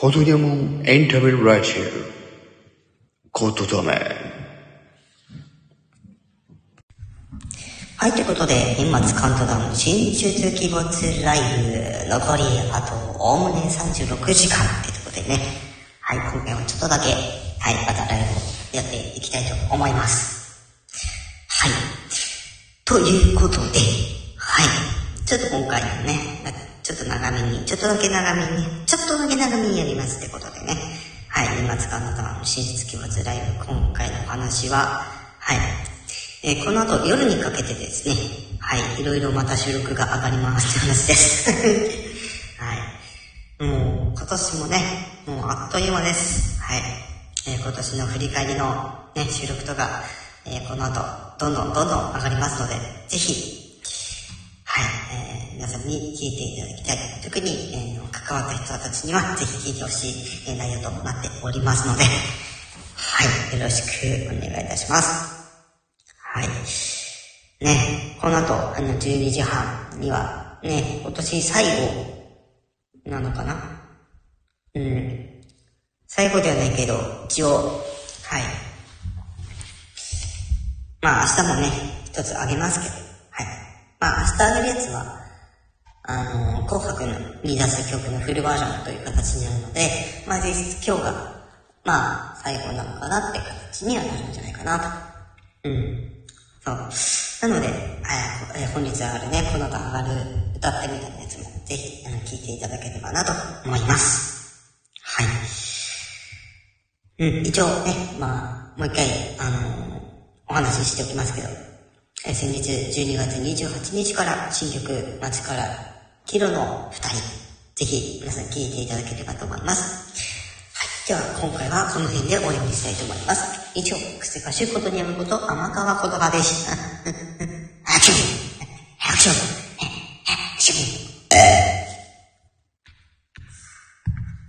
コトニャモンエンタメラジオ。コトダメ。はい、ということで、年末カウントダウン、新中中鬼没ライブ、残りあと、おおむね36時間ってところでね、はい、今回はちょっとだけ、はい、またライブをやっていきたいと思います。はい。ということで、はい。ちょっと今回はね、なんと長めに、ちょっとだけ長めに、ちょっとだけ長めにやりますってことでね、はい、年末カウントダウン、新出鬼没ライブ、今回のお話は、はい、えーこの後夜にかけてですね、はい、いろいろまた収録が上がりますって話です。はい。もう今年もね、もうあっという間です。はい。えー今年の振り返りのね、収録とか、えーこの後、どんどんどんどん上がりますので、ぜひ、皆さんに聞いていただきたい。特に、えー関わった人たちにはぜひ聞いてほしい、え内容となっておりますので、はい、よろしくお願いいたします。はい。ね、この後、あの、12時半には、ね、今年最後なのかな？うん。最後ではないけど、一応、はい。まあ、明日もね、一つあげますけど、はい。まあ、明日あげるやつは、あの、紅白の見出す曲のフルバージョンという形になるので、まあ、実質今日が、まあ、最後なのかなって形にはなるんじゃないかなと。うん。そう。なので、えー本日上がるね、この後上がる歌ってみたいなやつも、ぜひ、あの、聞いていただければなと思います。はい。うん、一応ね、まあ、もう一回、あのーお話ししておきますけど、えー先日12月28日から新曲、街からキロの二人、ぜひ皆さん聞いていただければと思います。はい。では、今回はこの辺で終わりにしたいと思います。以上、クセ歌手ことにやむこと、甘川言葉でした。